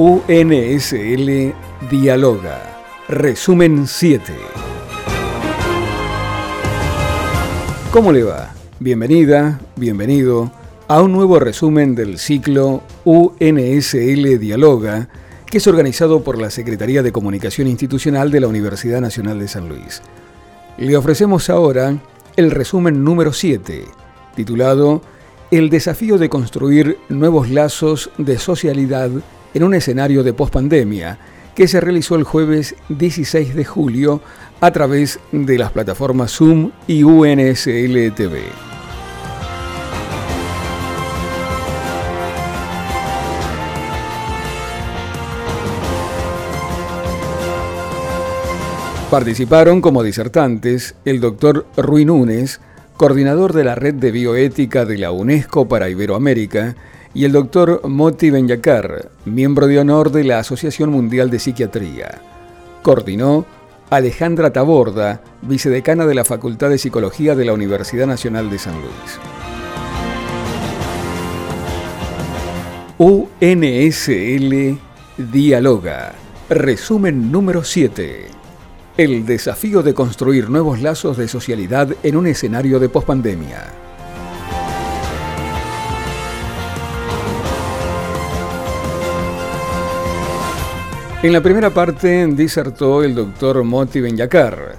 UNSL Dialoga. Resumen 7. ¿Cómo le va? Bienvenida, bienvenido a un nuevo resumen del ciclo UNSL Dialoga, que es organizado por la Secretaría de Comunicación Institucional de la Universidad Nacional de San Luis. Le ofrecemos ahora el resumen número 7, titulado El desafío de construir nuevos lazos de socialidad en un escenario de pospandemia que se realizó el jueves 16 de julio a través de las plataformas Zoom y UNSL TV. Participaron como disertantes el doctor Rui Núñez, coordinador de la Red de Bioética de la UNESCO para Iberoamérica, y el doctor Moti Benyacar, miembro de honor de la Asociación Mundial de Psiquiatría. Coordinó Alejandra Taborda, vicedecana de la Facultad de Psicología de la Universidad Nacional de San Luis. UNSL Dialoga. Resumen número 7. El desafío de construir nuevos lazos de socialidad en un escenario de pospandemia. En la primera parte disertó el doctor Moti Benyacar.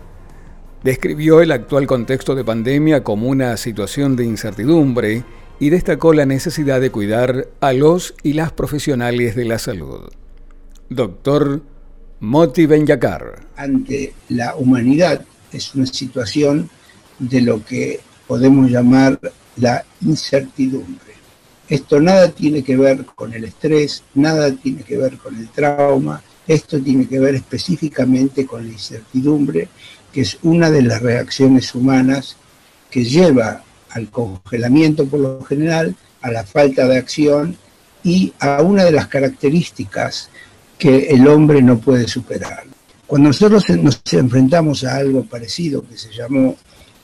Describió el actual contexto de pandemia como una situación de incertidumbre y destacó la necesidad de cuidar a los y las profesionales de la salud. Doctor Moti Benyacar. Ante la humanidad es una situación de lo que podemos llamar la incertidumbre. Esto nada tiene que ver con el estrés, nada tiene que ver con el trauma, esto tiene que ver específicamente con la incertidumbre, que es una de las reacciones humanas que lleva al congelamiento por lo general, a la falta de acción y a una de las características que el hombre no puede superar. Cuando nosotros nos enfrentamos a algo parecido que se llamó,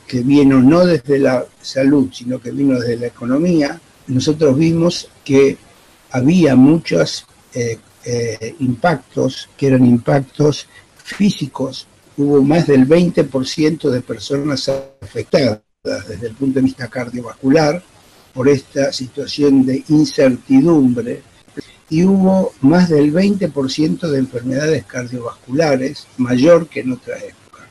que vino no desde la salud, sino que vino desde la economía, nosotros vimos que había muchas eh, eh, impactos que eran impactos físicos. Hubo más del 20% de personas afectadas desde el punto de vista cardiovascular por esta situación de incertidumbre y hubo más del 20% de enfermedades cardiovasculares mayor que en otra época.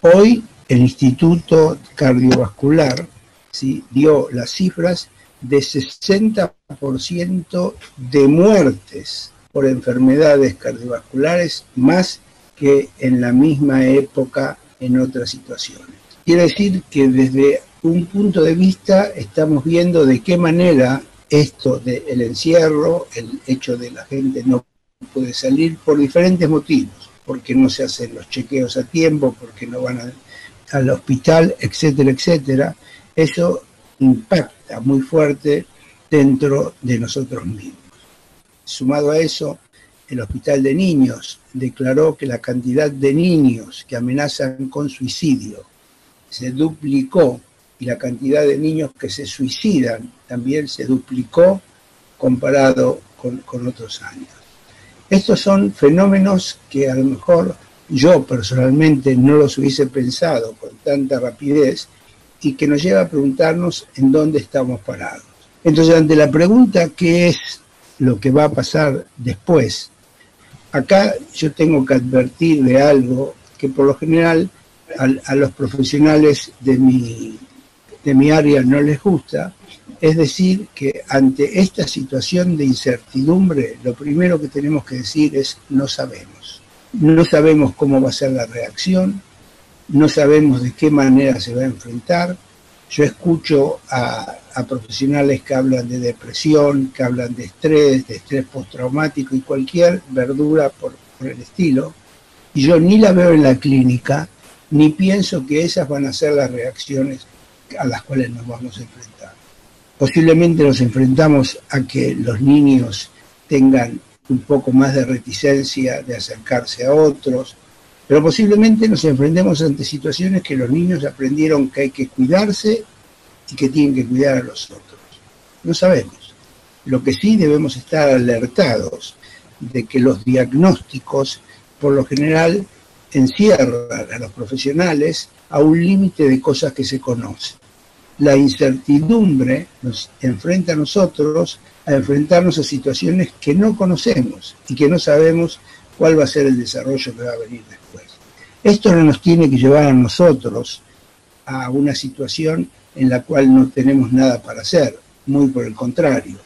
Hoy el Instituto Cardiovascular ¿sí? dio las cifras de 60% de muertes por enfermedades cardiovasculares más que en la misma época en otras situaciones. Quiere decir que desde un punto de vista estamos viendo de qué manera esto del encierro, el hecho de la gente no puede salir por diferentes motivos, porque no se hacen los chequeos a tiempo, porque no van al hospital, etcétera, etcétera, eso impacta muy fuerte dentro de nosotros mismos. Sumado a eso, el Hospital de Niños declaró que la cantidad de niños que amenazan con suicidio se duplicó y la cantidad de niños que se suicidan también se duplicó comparado con, otros años. Estos son fenómenos que a lo mejor yo personalmente no los hubiese pensado con tanta rapidez y que nos lleva a preguntarnos en dónde estamos parados. Entonces, ante la pregunta ¿qué es lo que va a pasar después. Acá yo tengo que advertir de algo que por lo general a, los profesionales de mi, de mi área no les gusta, es decir, que ante esta situación de incertidumbre, lo primero que tenemos que decir es no sabemos. No sabemos cómo va a ser la reacción, no sabemos de qué manera se va a enfrentar. Yo escucho a, profesionales que hablan de depresión, que hablan de estrés, de estrés postraumático y cualquier verdura por, el estilo. Y yo ni la veo en la clínica, ni pienso que esas van a ser las reacciones a las cuales nos vamos a enfrentar. Posiblemente nos enfrentamos a que los niños tengan un poco más de reticencia de acercarse a otros, pero posiblemente nos enfrentemos ante situaciones que los niños aprendieron que hay que cuidarse y que tienen que cuidar a los otros. No sabemos. Lo que sí debemos estar alertados de que los diagnósticos, por lo general, encierran a los profesionales a un límite de cosas que se conocen. La incertidumbre nos enfrenta a nosotros a enfrentarnos a situaciones que no conocemos y que no sabemos cuál va a ser el desarrollo que va a venir después. Esto no nos tiene que llevar a nosotros a una situación en la cual no tenemos nada para hacer, muy por el contrario.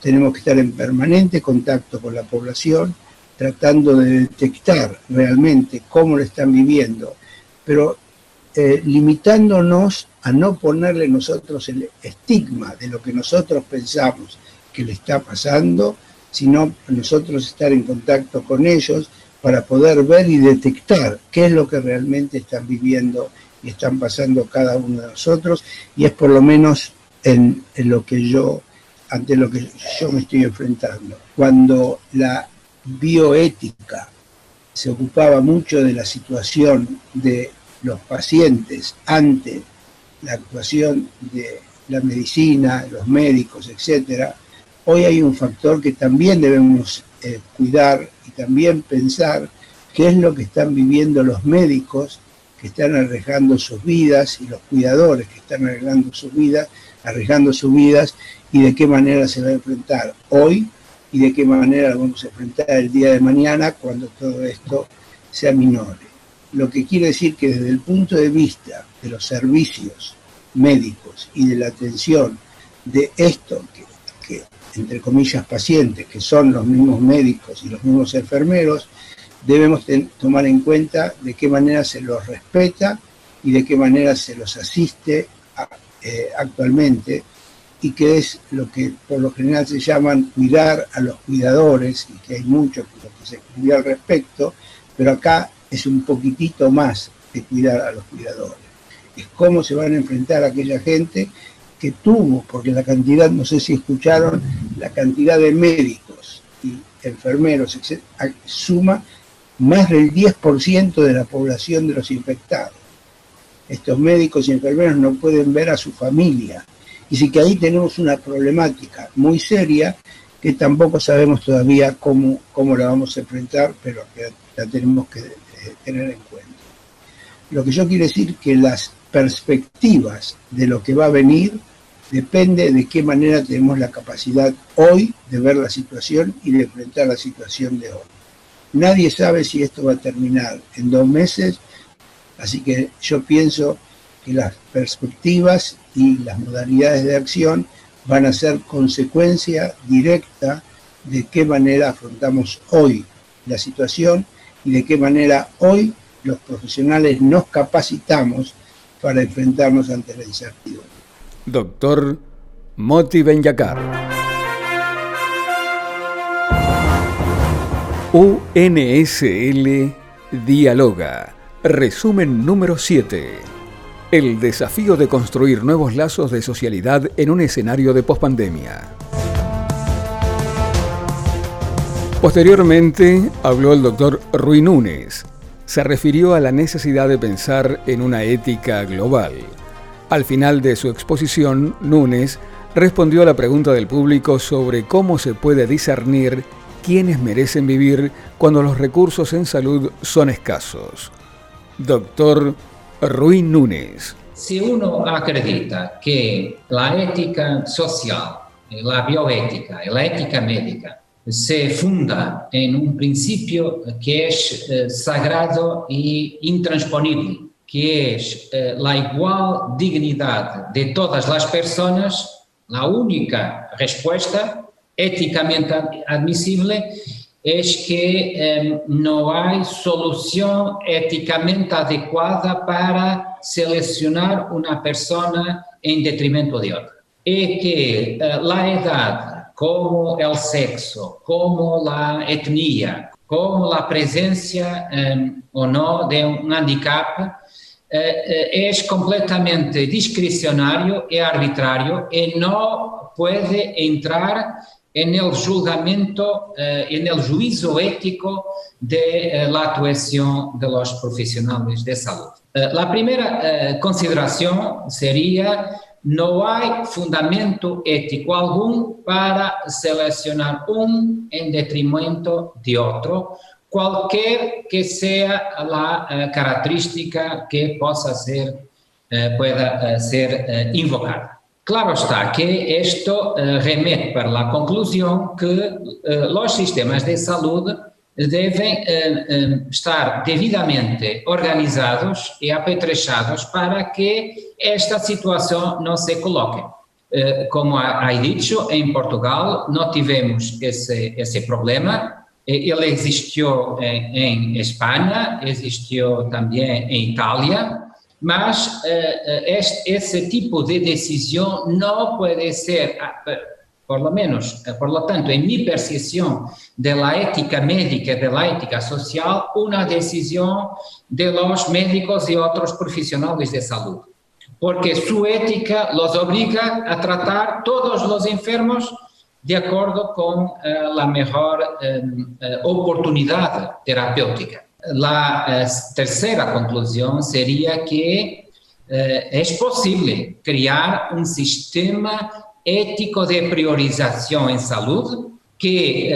Tenemos que estar en permanente contacto con la población, tratando de detectar realmente cómo lo están viviendo, pero eh, limitándonos a no ponerle nosotros el estigma de lo que nosotros pensamos que le está pasando, sino nosotros estar en contacto con ellos para poder ver y detectar qué es lo que realmente están viviendo y están pasando cada uno de nosotros, y es por lo menos en, lo que yo, ante lo que yo me estoy enfrentando. Cuando la bioética se ocupaba mucho de la situación de los pacientes ante la actuación de la medicina, los médicos, etcétera, hoy hay un factor que también debemos eh, cuidar y también pensar qué es lo que están viviendo los médicos que están arriesgando sus vidas y los cuidadores que están arriesgando sus vidas, arriesgando sus vidas y de qué manera se va a enfrentar hoy y de qué manera lo vamos a enfrentar el día de mañana cuando todo esto sea minore. Lo que quiere decir que desde el punto de vista de los servicios médicos y de la atención de esto que entre comillas pacientes, que son los mismos médicos y los mismos enfermeros, debemos tomar en cuenta de qué manera se los respeta y de qué manera se los asiste eh, actualmente y que es lo que por lo general se llaman cuidar a los cuidadores y que hay mucho que se escribió al respecto, pero acá es un poquitito más de cuidar a los cuidadores. Es cómo se van a enfrentar a aquella gente que tuvo, porque la cantidad, no sé si escucharon, la cantidad de médicos y enfermeros, suma más del 10% de la población de los infectados. Estos médicos y enfermeros no pueden ver a su familia. Y sí que ahí tenemos una problemática muy seria que tampoco sabemos todavía cómo, cómo la vamos a enfrentar, pero que la tenemos que eh, tener en cuenta. Lo que yo quiero decir que las perspectivas de lo que va a venir depende de qué manera tenemos la capacidad hoy de ver la situación y de enfrentar la situación de hoy. Nadie sabe si esto va a terminar en dos meses, así que yo pienso que las perspectivas y las modalidades de acción van a ser consecuencia directa de qué manera afrontamos hoy la situación y de qué manera hoy los profesionales nos capacitamos para enfrentarnos ante la incertidumbre. Doctor Moti Benyakar. UNSL Dialoga. Resumen número 7. El desafío de construir nuevos lazos de socialidad en un escenario de pospandemia. Posteriormente habló el doctor Rui Núñez. Se refirió a la necesidad de pensar en una ética global. Al final de su exposición, Núñez respondió a la pregunta del público sobre cómo se puede discernir quienes merecen vivir cuando los recursos en salud son escasos. Doctor Rui Núñez. Si uno acredita que la ética social, la bioética y la ética médica se funda en un principio que es eh, sagrado e intransponível, que es eh, la igual dignidad de todas las personas, la única respuesta éticamente admisible es que eh, no hay solución éticamente adecuada para seleccionar una persona en detrimento de otra. Y que eh, la edad, como el sexo, como la etnia, como la presencia eh, o no de un handicap, es completamente discrecionario y arbitrario y no puede entrar en el julgamento, eh, en el ético de la actuación de los de salud. Eh, la primera consideración sería no hay fundamento ético algún para seleccionar un en detrimento de otro, cualquier que sea la eh, característica que possa ser, eh, pueda eh, ser invocada. Claro está que esto remete para la conclusión que los sistemas de salud deben estar devidamente organizados y apetrechados para que esta situación no se coloque. como ha dicho, en Portugal no tivemos ese, ese problema, ele existiu em, em Espanha, existiu também em Itália, mas eh, este, esse tipo de decisão não pode ser, por lo menos, por lo tanto, em minha percepção da ética médica, da ética social, uma decisão de los médicos e outros profissionais de saúde, porque sua ética los obriga a tratar todos os enfermos de acordo com uh, a melhor uh, oportunidade terapêutica. A terceira conclusão seria que é possível criar um sistema ético de priorização em saúde que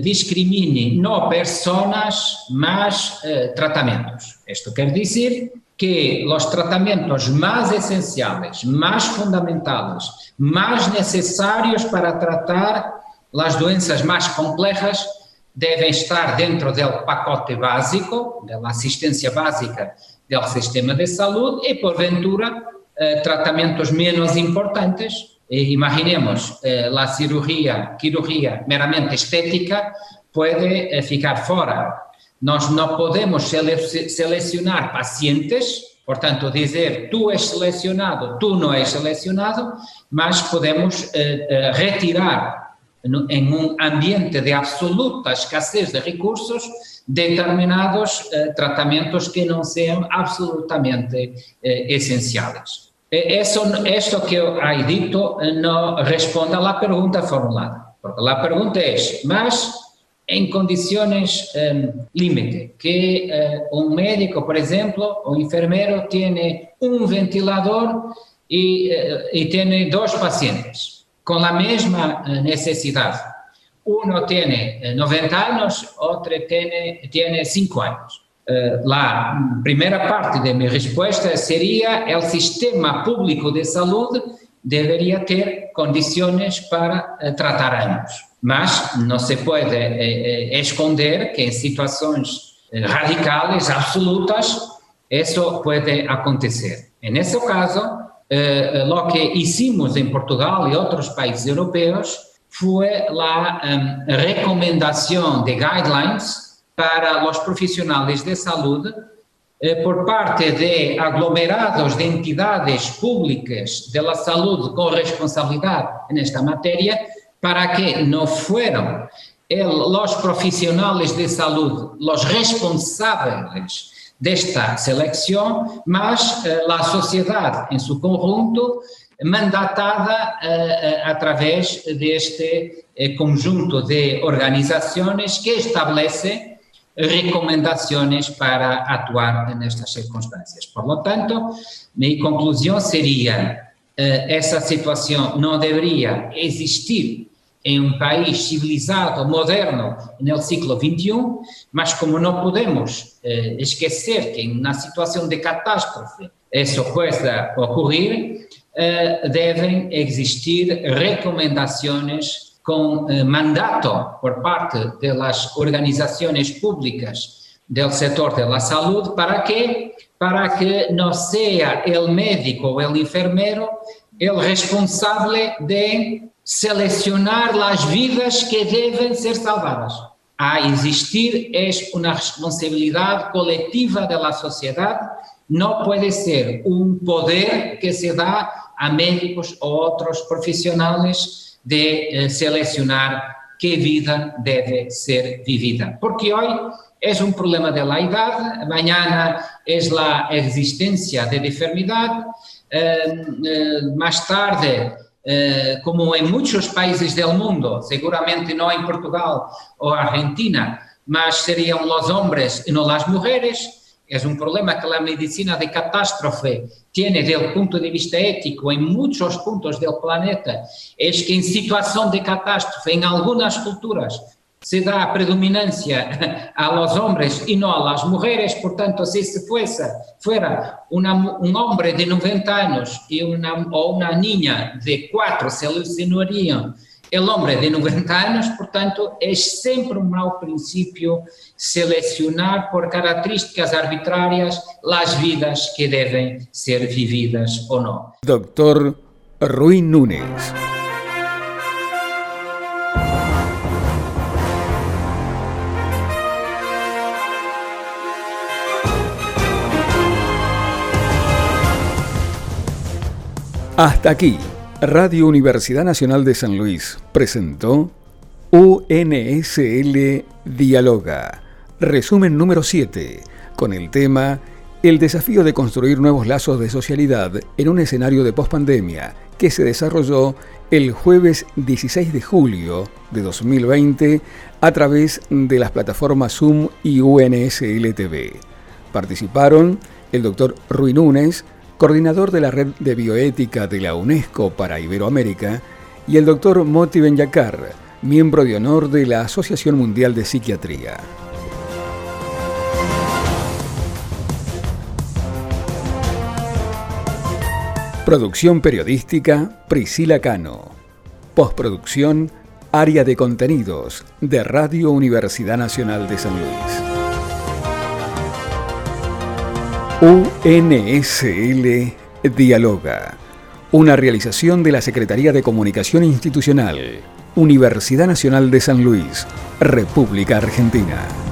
discrimine não pessoas, mas tratamentos. Isto quer dizer que os tratamentos mais essenciais, mais fundamentais, mais necessários para tratar as doenças mais complexas devem estar dentro do pacote básico, da assistência básica do sistema de saúde e, porventura, eh, tratamentos menos importantes. E imaginemos, eh, a cirurgia, cirurgia meramente estética pode eh, ficar fora nós não podemos sele selecionar pacientes, portanto, dizer tu és selecionado, tu não és selecionado, mas podemos eh, eh, retirar no, em um ambiente de absoluta escassez de recursos determinados eh, tratamentos que não sejam absolutamente eh, essenciais. Isso, isto que eu he dito não responde à pergunta formulada, porque a pergunta é, mas en condiciones eh, límite, que eh, un médico, por ejemplo, o enfermero tiene un ventilador y, eh, dos pacientes con la misma eh, necesidad. Uno tiene 90 eh, años, otro tiene, tiene 5 años. Eh, la primera parte de mi respuesta sería el sistema público de salud debería tener condiciones para tratar años mas não se pode eh, eh, esconder que em situações eh, radicais, absolutas, isso pode acontecer. Nesse caso, eh, o que hicimos em Portugal e outros países europeus foi a recomendação de guidelines para os profissionais de saúde eh, por parte de aglomerados de entidades públicas de la saúde com responsabilidade nesta matéria para que no fueran el, los profesionales de salud los responsables de esta selección, mas eh, la sociedad en su conjunto mandatada eh, a través de este eh, conjunto de organizaciones que establece recomendaciones para actuar en estas circunstancias. Por lo tanto, mi conclusión sería, eh, esa situación no debería existir em um país civilizado, moderno, no século XXI, mas como não podemos eh, esquecer que na situação de catástrofe isso possa ocorrer, eh, devem existir recomendações com eh, mandato por parte de organizações públicas do setor de la salud para que para que não seja el médico o el enfermero el responsável de selecionar as vidas que devem ser salvadas. A existir é uma responsabilidade coletiva de la não pode ser um poder que se dá a médicos ou outros profissionais de eh, selecionar que vida deve ser vivida. Porque hoje é um problema da idade, amanhã é a existência de enfermidade, eh, eh, mais tarde como em muitos países do mundo, seguramente não em Portugal ou Argentina, mas seriam os homens e não as mulheres, es un problema que la medicina de catástrofe tiene desde el punto de vista ético en muchos puntos del planeta, es que en situación de catástrofe, en algunas culturas, se da predominancia a los hombres y no a las mujeres, por tanto, si se fuese, fuera una, un hombre de 90 años y una, o una niña de 4 se alucinarían el hombre de 90 años, por tanto, es siempre un mal principio seleccionar por características arbitrarias las vidas que deben ser vividas o no. Doctor Rui Núñez. Hasta aquí Radio Universidad Nacional de San Luis presentó UNSL Dialoga, resumen número 7, con el tema El desafío de construir nuevos lazos de socialidad en un escenario de pospandemia que se desarrolló el jueves 16 de julio de 2020 a través de las plataformas Zoom y UNSL TV. Participaron el doctor Rui Núñez, coordinador de la Red de Bioética de la UNESCO para Iberoamérica, y el doctor Moti Benyacar, miembro de honor de la Asociación Mundial de Psiquiatría. Producción periodística Priscila Cano. Postproducción Área de Contenidos de Radio Universidad Nacional de San Luis. UNSL Dialoga, una realización de la Secretaría de Comunicación Institucional, Universidad Nacional de San Luis, República Argentina.